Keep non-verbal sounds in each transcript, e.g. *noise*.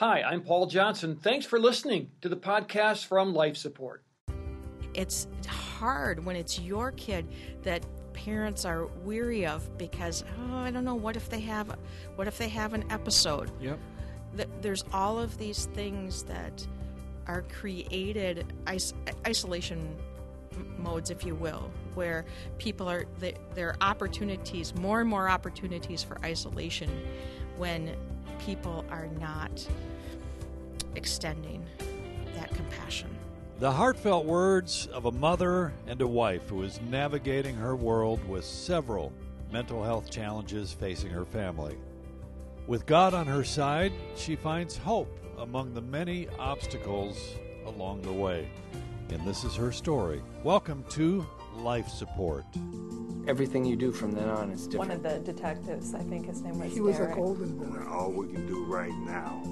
Hi, I'm Paul Johnson. Thanks for listening to the podcast from Life Support. It's hard when it's your kid that parents are weary of because oh, I don't know what if they have what if they have an episode. Yep. There's all of these things that are created is- isolation modes, if you will, where people are there are opportunities, more and more opportunities for isolation when people are not extending that compassion. The heartfelt words of a mother and a wife who is navigating her world with several mental health challenges facing her family. With God on her side, she finds hope among the many obstacles along the way. And this is her story. Welcome to Life Support. Everything you do from then on is different. One of the detectives, I think his name was He was Derek. a golden boy. All we can do right now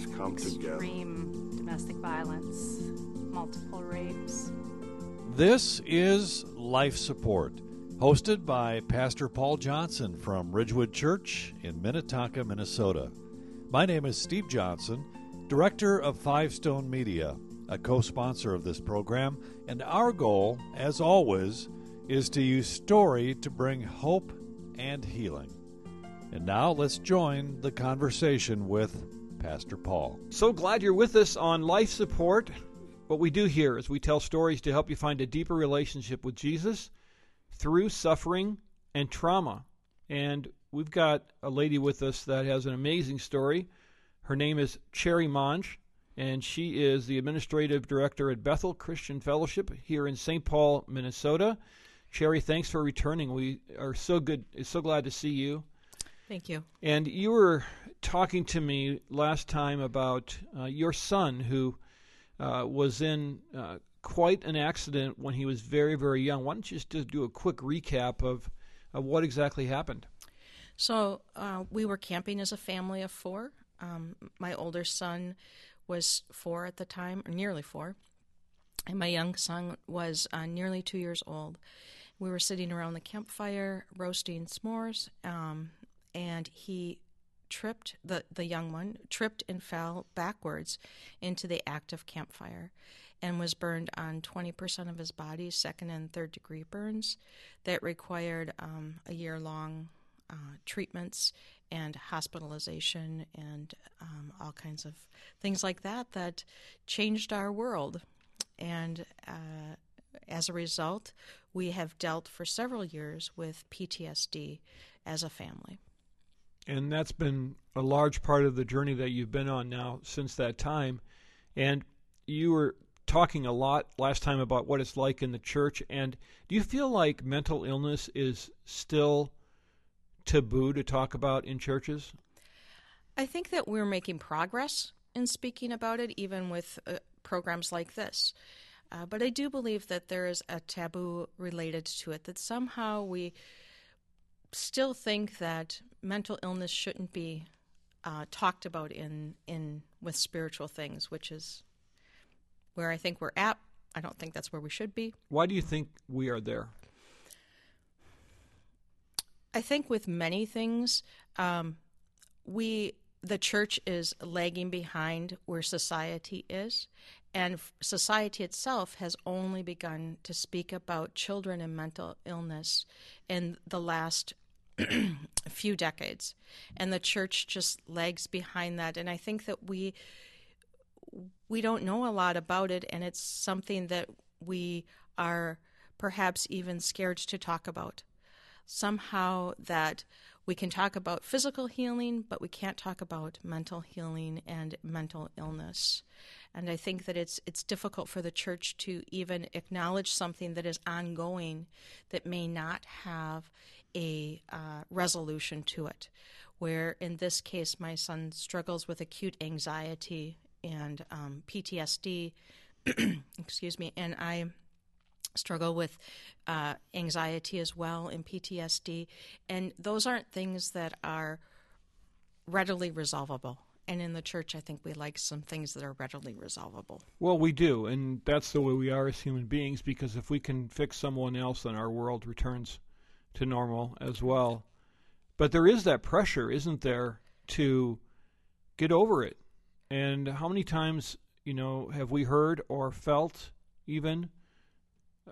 is come together. Extreme domestic violence, multiple rapes. This is Life Support, hosted by Pastor Paul Johnson from Ridgewood Church in Minnetonka, Minnesota. My name is Steve Johnson, Director of Five Stone Media, a co sponsor of this program, and our goal, as always, is to use story to bring hope and healing. And now let's join the conversation with Pastor Paul. So glad you're with us on Life Support. What we do here is we tell stories to help you find a deeper relationship with Jesus through suffering and trauma. And we've got a lady with us that has an amazing story. Her name is Cherry Monge, and she is the administrative director at Bethel Christian Fellowship here in St. Paul, Minnesota. Cherry, thanks for returning. We are so good, so glad to see you. Thank you. And you were talking to me last time about uh, your son who uh, was in uh, quite an accident when he was very, very young. Why don't you just do a quick recap of, of what exactly happened? So uh, we were camping as a family of four. Um, my older son was four at the time, or nearly four, and my young son was uh, nearly two years old. We were sitting around the campfire roasting s'mores, um, and he tripped the the young one tripped and fell backwards into the active campfire and was burned on 20% of his body second and third degree burns that required um, a year long uh, treatments and hospitalization and um, all kinds of things like that that changed our world. And uh, as a result we have dealt for several years with PTSD as a family and that's been a large part of the journey that you've been on now since that time. And you were talking a lot last time about what it's like in the church. And do you feel like mental illness is still taboo to talk about in churches? I think that we're making progress in speaking about it, even with uh, programs like this. Uh, but I do believe that there is a taboo related to it, that somehow we still think that mental illness shouldn't be uh, talked about in in with spiritual things, which is where I think we're at. I don't think that's where we should be. Why do you think we are there? I think with many things, um, we the church is lagging behind where society is, and society itself has only begun to speak about children and mental illness in the last *clears throat* few decades, and the church just lags behind that. And I think that we we don't know a lot about it, and it's something that we are perhaps even scared to talk about. Somehow that we can talk about physical healing, but we can't talk about mental healing and mental illness. And I think that it's it's difficult for the church to even acknowledge something that is ongoing that may not have a uh, resolution to it. Where in this case, my son struggles with acute anxiety and um, PTSD. *clears throat* excuse me, and I struggle with uh, anxiety as well and PTSD, and those aren't things that are readily resolvable. And in the church, I think we like some things that are readily resolvable. Well, we do, and that's the way we are as human beings. Because if we can fix someone else, then our world returns to normal as well. But there is that pressure, isn't there, to get over it? And how many times, you know, have we heard or felt even,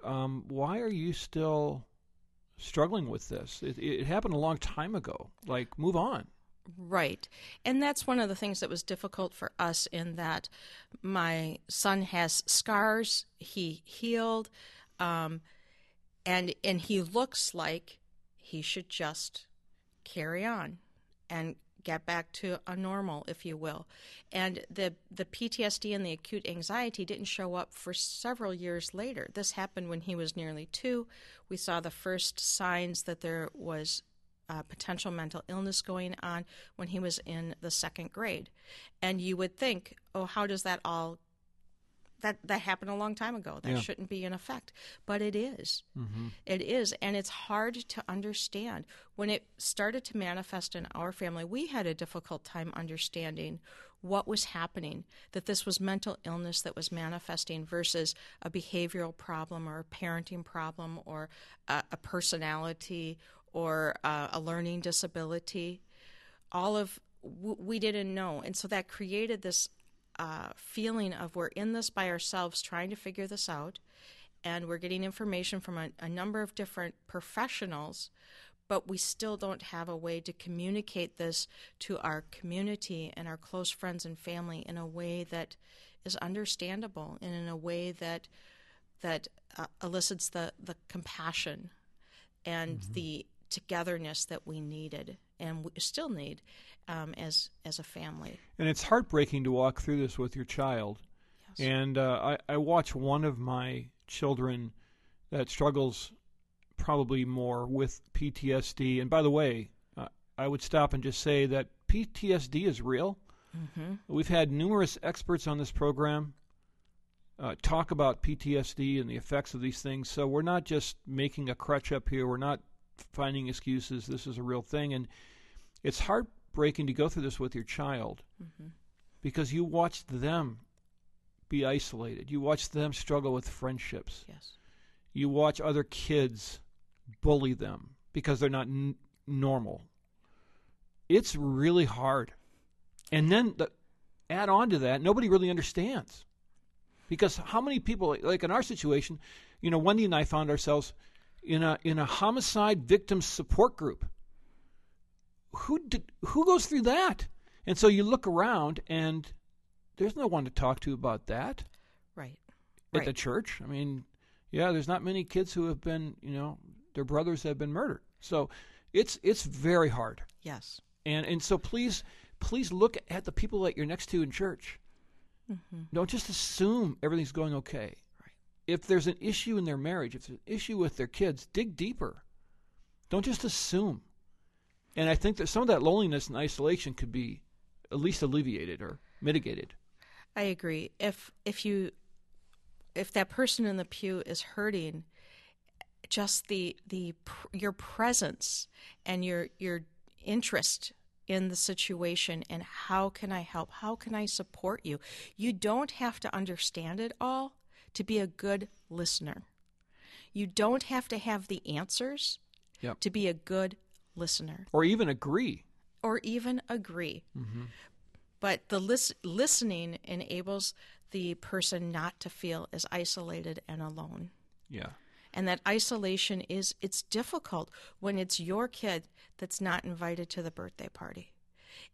um, why are you still struggling with this? It, it happened a long time ago. Like, move on. Right. And that's one of the things that was difficult for us in that my son has scars, he healed, um, and and he looks like he should just carry on and get back to a normal, if you will. And the the PTSD and the acute anxiety didn't show up for several years later. This happened when he was nearly two. We saw the first signs that there was uh, potential mental illness going on when he was in the second grade. And you would think, oh, how does that all that that happened a long time ago. That Yeah. shouldn't be in effect, but it is. Mm-hmm. It is, and it's hard to understand. When it started to manifest in our family, we had a difficult time understanding what was happening. That this was mental illness that was manifesting versus a behavioral problem or a parenting problem or a, a personality or a, a learning disability all of we didn't know and so that created this uh, feeling of we're in this by ourselves trying to figure this out and we're getting information from a, a number of different professionals but we still don't have a way to communicate this to our community and our close friends and family in a way that is understandable and in a way that that uh, elicits the, the compassion and the togetherness that we needed and we still need um, as as a family. And it's heartbreaking to walk through this with your child. And uh, I, I watch one of my children that struggles probably more with PTSD. And by the way, uh, I would stop and just say that PTSD is real. We've had numerous experts on this program uh, talk about PTSD and the effects of these things. So we're not just making a crutch up here. We're not finding excuses. This is a real thing. And it's heartbreaking to go through this with your child mm-hmm. because you watched them be isolated. You watched them struggle with friendships. Yes. You watch other kids bully them because they're not n- normal. It's really hard. And then the, add on to that, nobody really understands. Because how many people, like in our situation, you know, Wendy and I found ourselves in a in a homicide victim support group. Who did, who goes through that? And so you look around, and there's no one to talk to about that Right. at Right. the church. I mean, yeah, there's not many kids who have been, you know, their brothers have been murdered. So it's it's very hard. Yes. And and so please please look at the people that you're next to in church. Mm-hmm. Don't just assume everything's going okay. If there's an issue in their marriage, if there's an issue with their kids, dig deeper. Don't just assume. And I think that some of that loneliness and isolation could be at least alleviated or mitigated. I agree. If if you if that person in the pew is hurting, just the the your presence and your your interest in the situation and how can I help? How can I support you? You don't have to understand it all to be a good listener. You don't have to have the answers Yep. to be a good listener Or even agree. or even agree. Mm-hmm. But the lis- listening enables the person not to feel as isolated and alone. Yeah. And that isolation is it's difficult when it's your kid that's not invited to the birthday party.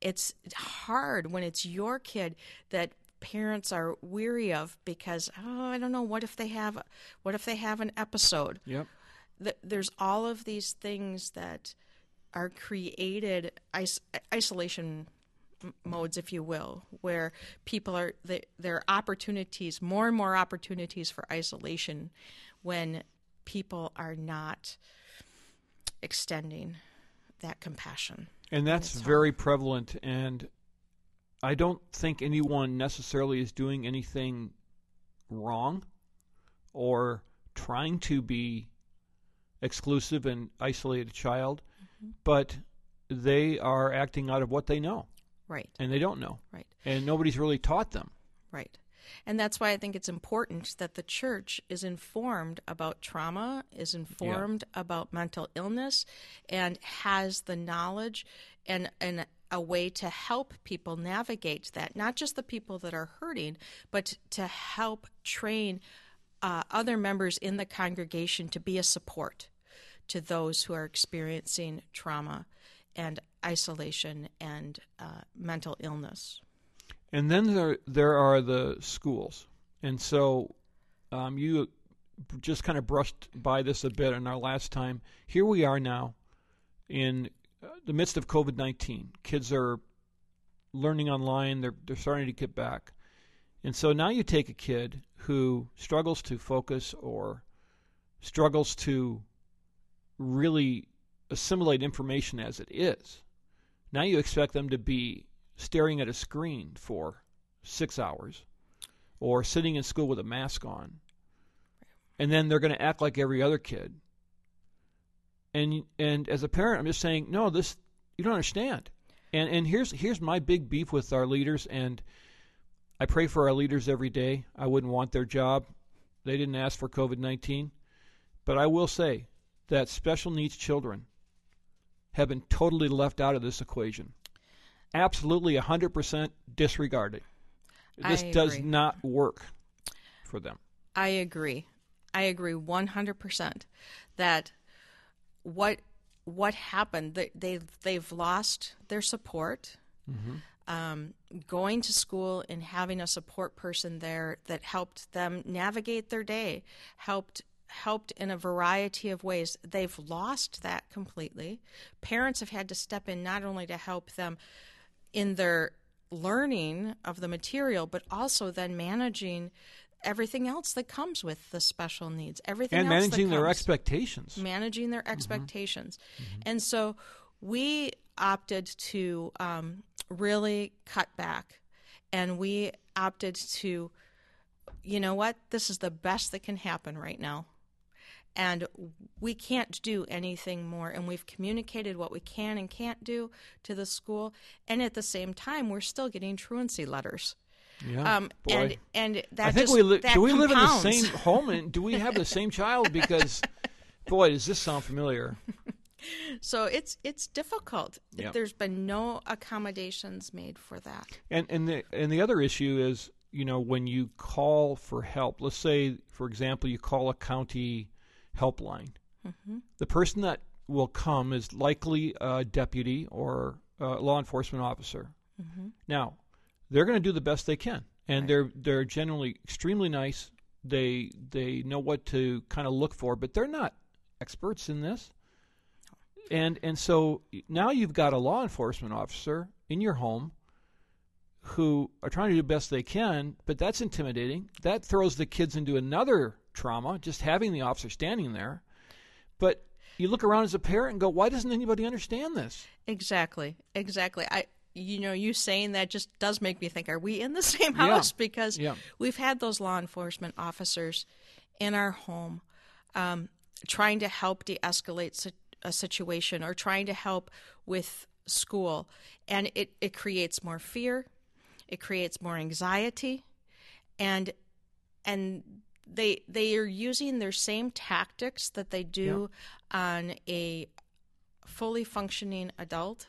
It's hard when it's your kid that parents are weary of because oh I don't know what if they have what if they have an episode Yep. th- there's all of these things that are created is- isolation m- modes if you will where people are th- there are opportunities more and more opportunities for isolation when people are not extending that compassion And that's very prevalent. And I don't think anyone necessarily is doing anything wrong or trying to be exclusive and isolate a child, mm-hmm. but they are acting out of what they know right and they don't know. right And nobody's really taught them. Right. And that's why I think it's important that the church is informed about trauma, is informed about mental illness, and has the knowledge and, and a way to help people navigate that, not just the people that are hurting, but to help train uh, other members in the congregation to be a support to those who are experiencing trauma and isolation and uh, mental illness. And then there there are the schools, and so um, you just kind of brushed by this a bit in our last time. Here we are now, in Uh, the midst of COVID nineteen. Kids are learning online. They're they're starting to get back, and so now you take a kid who struggles to focus or struggles to really assimilate information as it is. Now you expect them to be staring at a screen for six hours or sitting in school with a mask on. And then they're going to act like every other kid. And and as a parent, I'm just saying, no, this you don't understand. And and here's here's my big beef with our leaders and I pray for our leaders every day. I wouldn't want their job. They didn't ask for COVID-19. But I will say that special needs children have been totally left out of this equation. Absolutely 100% disregarded. This does not work for them. I agree. I agree 100% that what what happened they they've, they've lost their support. Um, going to school and having a support person there that helped them navigate their day, helped helped in a variety of ways. They've lost that completely. Parents have had to step in not only to help them in their learning of the material, but also then managing everything else that comes with the special needs. Everything And managing their expectations. managing their expectations. And so we opted to um, really cut back and we opted to, you know what, this is the best that can happen right now. And we can't do anything more. And we've communicated what we can and can't do to the school. And at the same time, we're still getting truancy letters. Yeah. Um, boy. and and that I think just we li- do we live in the same home and do we have the same child because *laughs* boy does this sound familiar. So it's it's difficult. Yeah. There's been no accommodations made for that. And and the and the other issue is, you know, when you call for help, let's say, for example, you call a county helpline. The person that will come is likely a deputy or a law enforcement officer. Now, they're going to do the best they can, and they're they're generally extremely nice. They they know what to kind of look for, but they're not experts in this. And and so now you've got a law enforcement officer in your home who are trying to do the best they can, but that's intimidating. That throws the kids into another trauma, just having the officer standing there. But you look around as a parent and go, why doesn't anybody understand this? Exactly. Exactly. I you know, you saying that just does make me think, are we in the *laughs* same Yeah. house? Because Yeah. we've had those law enforcement officers in our home um, trying to help de escalate a situation or trying to help with school. And it, it creates more fear, it creates more anxiety, and and they they are using their same tactics that they do on a fully functioning adult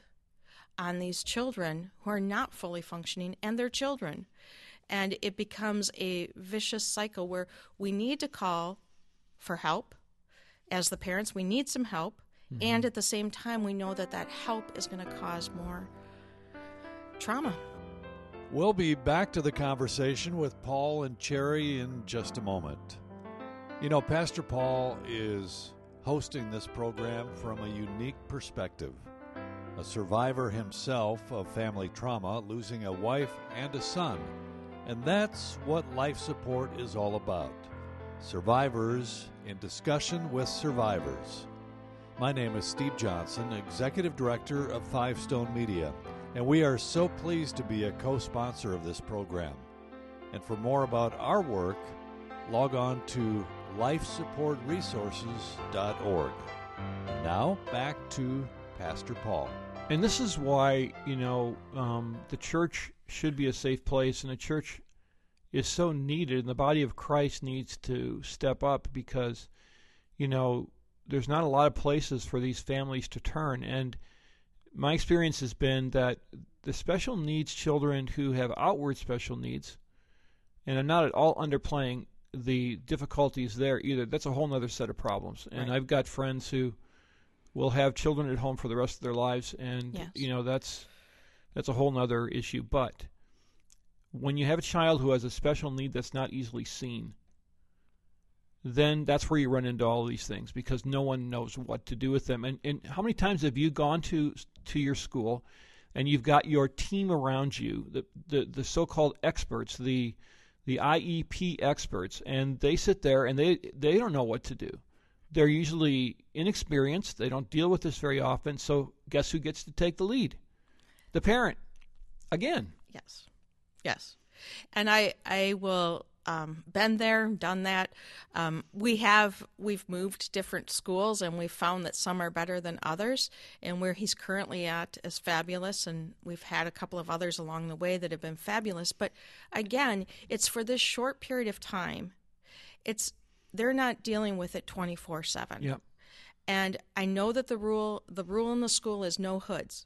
on these children who are not fully functioning and their children. And it becomes a vicious cycle where we need to call for help. As the parents, we need some help. Mm-hmm. And at the same time, we know that that help is going to cause more trauma. We'll be back to the conversation with Paul and Cherry in just a moment. You know, Pastor Paul is hosting this program from a unique perspective. A survivor himself of family trauma, losing a wife and a son. And that's what life support is all about. Survivors in discussion with survivors. My name is Steve Johnson, Executive Director of Five Stone Media, and we are so pleased to be a co sponsor of this program. And for more about our work, log on to lifesupportresources.org. Now, back to Pastor Paul. And this is why, you know, um, the church should be a safe place, and the church is so needed, and the body of Christ needs to step up because, you know, there's not a lot of places for these families to turn. And my experience has been that the special needs children who have outward special needs, and I'm not at all underplaying the difficulties there either. That's a whole other set of problems. And Right. I've got friends who will have children at home for the rest of their lives, and Yes. you know that's that's a whole other issue. But when you have a child who has a special need that's not easily seen, then that's where you run into all these things because no one knows what to do with them. And, and how many times have you gone to to your school and you've got your team around you, the the, the so-called experts, the the IEP experts, and they sit there and they they don't know what to do. They're usually inexperienced. They don't deal with this very often. So guess who gets to take the lead? The parent. Again. Yes, yes, and I I will um, been there, done that. Um, we have we've moved different schools, and we've found that some are better than others. And where he's currently at is fabulous, and we've had a couple of others along the way that have been fabulous. But again, it's for this short period of time. It's they're not dealing with it twenty four seven. Yep. And I know that the rule the rule in the school is no hoods.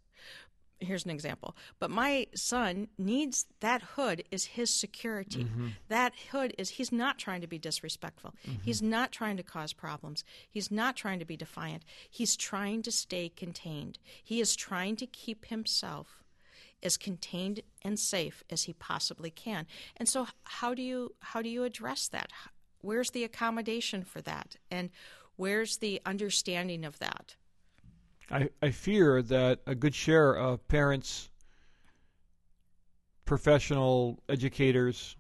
Here's an example. But my son needs that hood is his security. Mm-hmm. That hood is he's not trying to be disrespectful. Mm-hmm. He's not trying to cause problems. He's not trying to be defiant. He's trying to stay contained. He is trying to keep himself as contained and safe as he possibly can. And so how do you how do you address that? Where's the accommodation for that? And where's the understanding of that? I, I fear that a good share of parents, professional educators,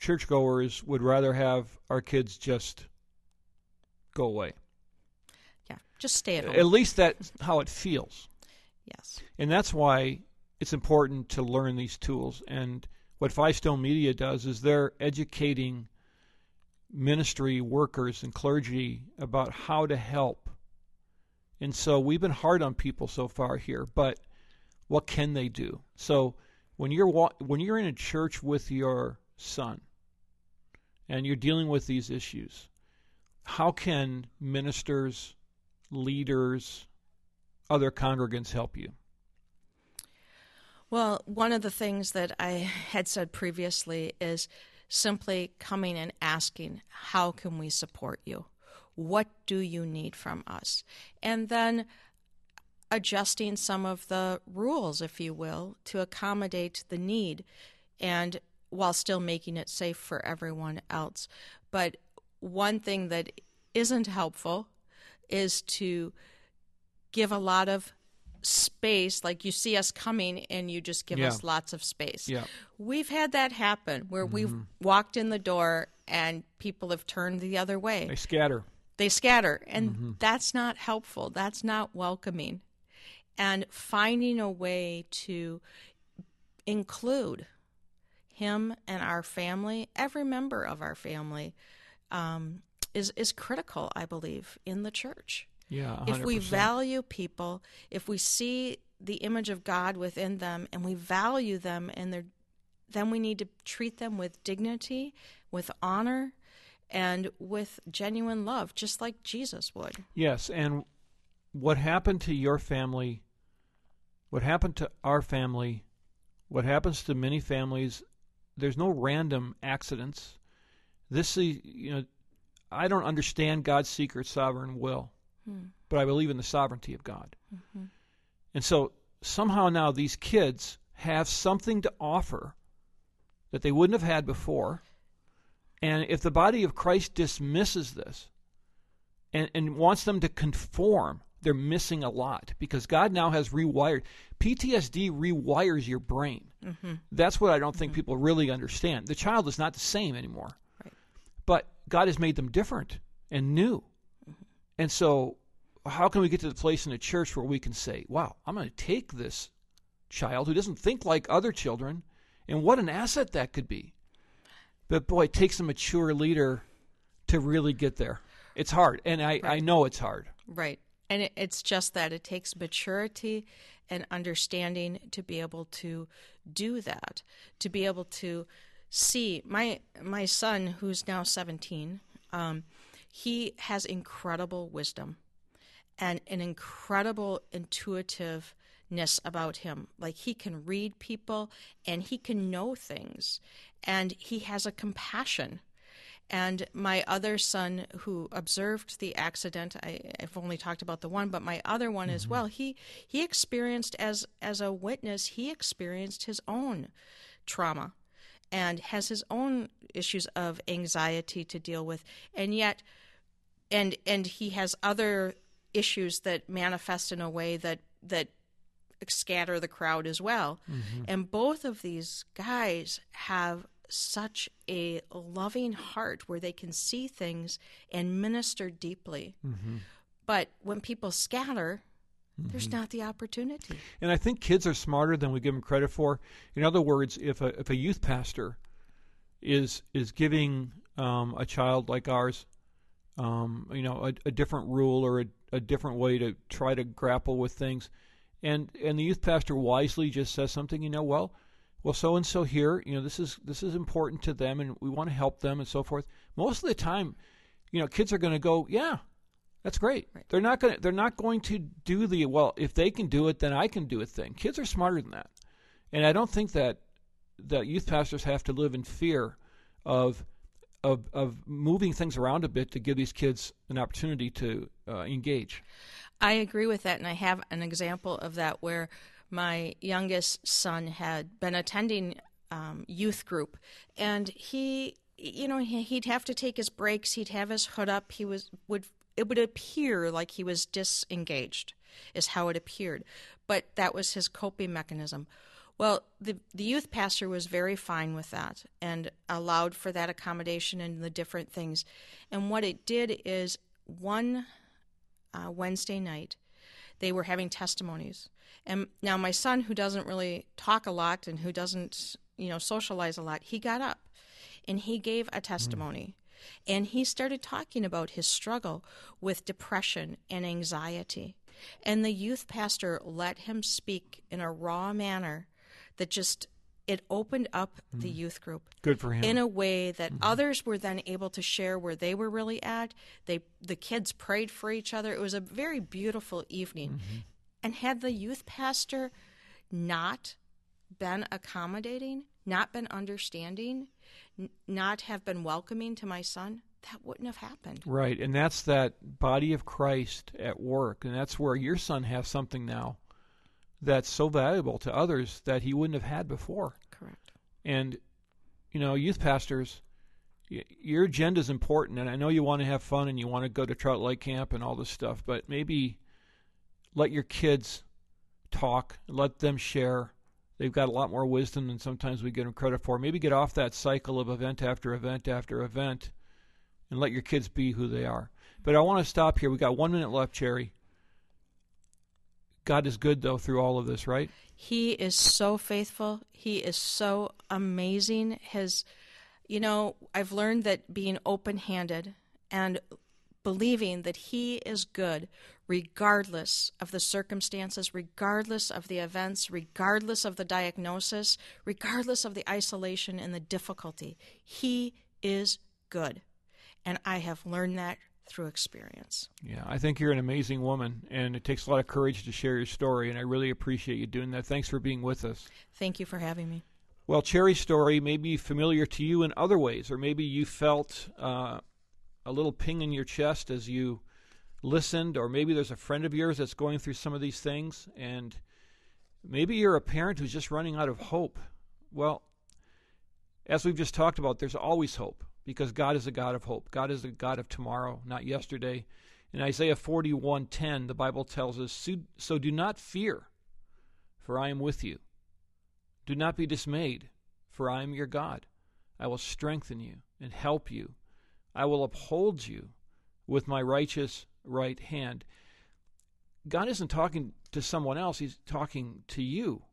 churchgoers would rather have our kids just go away. Yeah, just stay at home. At least that's how it feels. yes. And that's why it's important to learn these tools. And what Five Stone Media does is they're educating ministry workers and clergy about how to help. And so we've been hard on people so far here, but what can they do? So when you're when you're in a church with your son and you're dealing with these issues, how can ministers, leaders, other congregants help you? Well, one of the things that I had said previously is simply coming and asking, How can we support you? What do you need from us? And then adjusting some of the rules, if you will, to accommodate the need and while still making it safe for everyone else. But one thing that isn't helpful is to give a lot of space like you see us coming and you just give Yeah. us lots of space. Yeah. we've had that happen where we've walked in the door and people have turned the other way. They scatter. they scatter and that's not helpful. That's not welcoming. And finding a way to include him and our family every member of our family um, is is critical i believe in the church Yeah, 100%. if we value people if we see the image of god within them and we value them and their then we need to treat them with dignity with honor and with genuine love just like jesus would Yes, and what happened to your family, what happened to our family, what happens to many families, there's no random accidents. This is, you know, I don't understand God's secret sovereign will, Hmm. but I believe in the sovereignty of God. Mm-hmm. And so somehow now these kids have something to offer that they wouldn't have had before. And if the body of Christ dismisses this, and, and wants them to conform, they're missing a lot because God now has rewired. PTSD rewires your brain. Mm-hmm. That's what I don't think mm-hmm. people really understand. The child is not the same anymore. Right. But God has made them different and new. And so, how can we get to the place in the church where we can say, wow, I'm going to take this child who doesn't think like other children, and what an asset that could be. But boy, it takes a mature leader to really get there. It's hard, and I, I know it's hard. Right. And it, it's just that it takes maturity and understanding to be able to do that, to be able to see my my son who's now 17 um, he has incredible wisdom and an incredible intuitiveness about him. Like he can read people and he can know things and he has a compassion. And my other son who observed the accident, I, have only talked about the one, but my other one mm-hmm. as well, he he experienced as as a witness, he experienced his own trauma and has his own issues of anxiety to deal with. And yet and and he has other issues that manifest in a way that that scatter the crowd as well. Mm-hmm. And both of these guys have such a loving heart where they can see things and minister deeply. Mm-hmm. But when people scatter, mm-hmm. there's not the opportunity. And I think kids are smarter than we give them credit for. In other words, if a if a youth pastor is is giving um, a child like ours, um, you know, a, a different rule or a, a different way to try to grapple with things, and and the youth pastor wisely just says something, you know, well, well, so and so here, you know, this is this is important to them, and we want to help them, and so forth. Most of the time, you know, kids are going to go, yeah, that's great. Right. They're not going to they're not going to do the well. If they can do it, then I can do it thing. Kids are smarter than that, and I don't think that that youth pastors have to live in fear of of of moving things around a bit to give these kids an opportunity to uh, engage. I agree with that, and I have an example of that where my youngest son had been attending um, youth group, and he, you know, he'd have to take his breaks. He'd have his hood up. He was would it would appear like he was disengaged, is how it appeared, but that was his coping mechanism. Well, the the youth pastor was very fine with that and allowed for that accommodation and the different things. And what it did is one uh, Wednesday night, they were having testimonies. And now my son, who doesn't really talk a lot and who doesn't, you know, socialize a lot, he got up and he gave a testimony. Mm. And he started talking about his struggle with depression and anxiety. And the youth pastor let him speak in a raw manner that just it opened up mm. the youth group good for him. in a way that mm-hmm. others were then able to share where they were really at. They the kids prayed for each other. It was a very beautiful evening. Mm-hmm. and had the youth pastor not been accommodating not been understanding n- not have been welcoming to my son that wouldn't have happened. Right. And that's that body of christ at work. And that's where your son has something now that's so valuable to others that he wouldn't have had before. Correct. And, you know, youth pastors, your agenda is important, and I know you want to have fun and you want to go to Trout Lake Camp and all this stuff, but maybe let your kids talk, let them share. They've got a lot more wisdom than sometimes we give them credit for. Maybe get off that cycle of event after event after event and let your kids be who they are. But I want to stop here. We've got one minute left, Cherry. God is good though through all of this, right? He is so faithful. He is so amazing. His you know, I've learned that being open-handed and believing that he is good regardless of the circumstances, regardless of the events, regardless of the diagnosis, regardless of the isolation and the difficulty. He is good. And I have learned that through experience. Yeah, I think you're an amazing woman, and it takes a lot of courage to share your story, and I really appreciate you doing that. Thanks for being with us. Thank you for having me. Well, Cherry's story may be familiar to you in other ways, or maybe you felt uh, a little ping in your chest as you listened, or maybe there's a friend of yours that's going through some of these things, and maybe you're a parent who's just running out of hope. Well, as we've just talked about, there's always hope because God is a God of hope. God is a God of tomorrow, not yesterday. In Isaiah 41:10, the Bible tells us, "So do not fear, for I am with you. Do not be dismayed, for I am your God. I will strengthen you and help you. I will uphold you with my righteous right hand." God isn't talking to someone else, he's talking to you.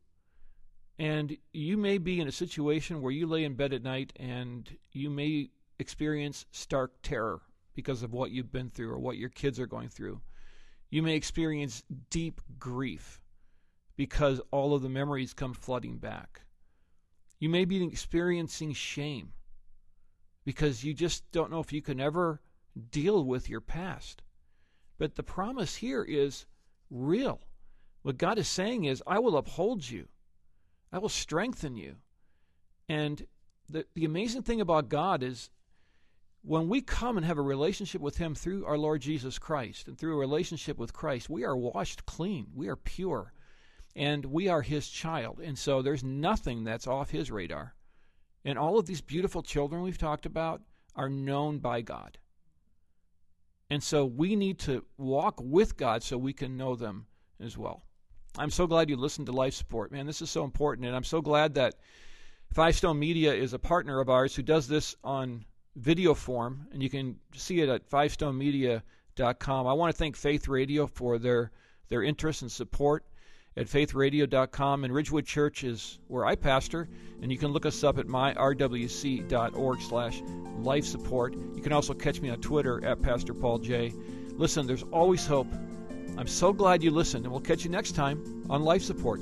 And you may be in a situation where you lay in bed at night and you may experience stark terror because of what you've been through or what your kids are going through. You may experience deep grief because all of the memories come flooding back. You may be experiencing shame because you just don't know if you can ever deal with your past. But the promise here is real. What God is saying is, I will uphold you, I will strengthen you. And the, the amazing thing about God is when we come and have a relationship with Him through our Lord Jesus Christ and through a relationship with Christ, we are washed clean. We are pure. And we are His child. And so there's nothing that's off His radar. And all of these beautiful children we've talked about are known by God. And so we need to walk with God so we can know them as well. I'm so glad you listened to Life Support. Man, this is so important. And I'm so glad that Five Stone Media is a partner of ours who does this on video form, and you can see it at fivestonemedia.com. I want to thank Faith Radio for their their interest and support at faithradio.com. And Ridgewood Church is where I pastor, and you can look us up at myrwc.org slash life support. You can also catch me on Twitter at Pastor Paul J. Listen, there's always hope. I'm so glad you listened, and we'll catch you next time on Life Support.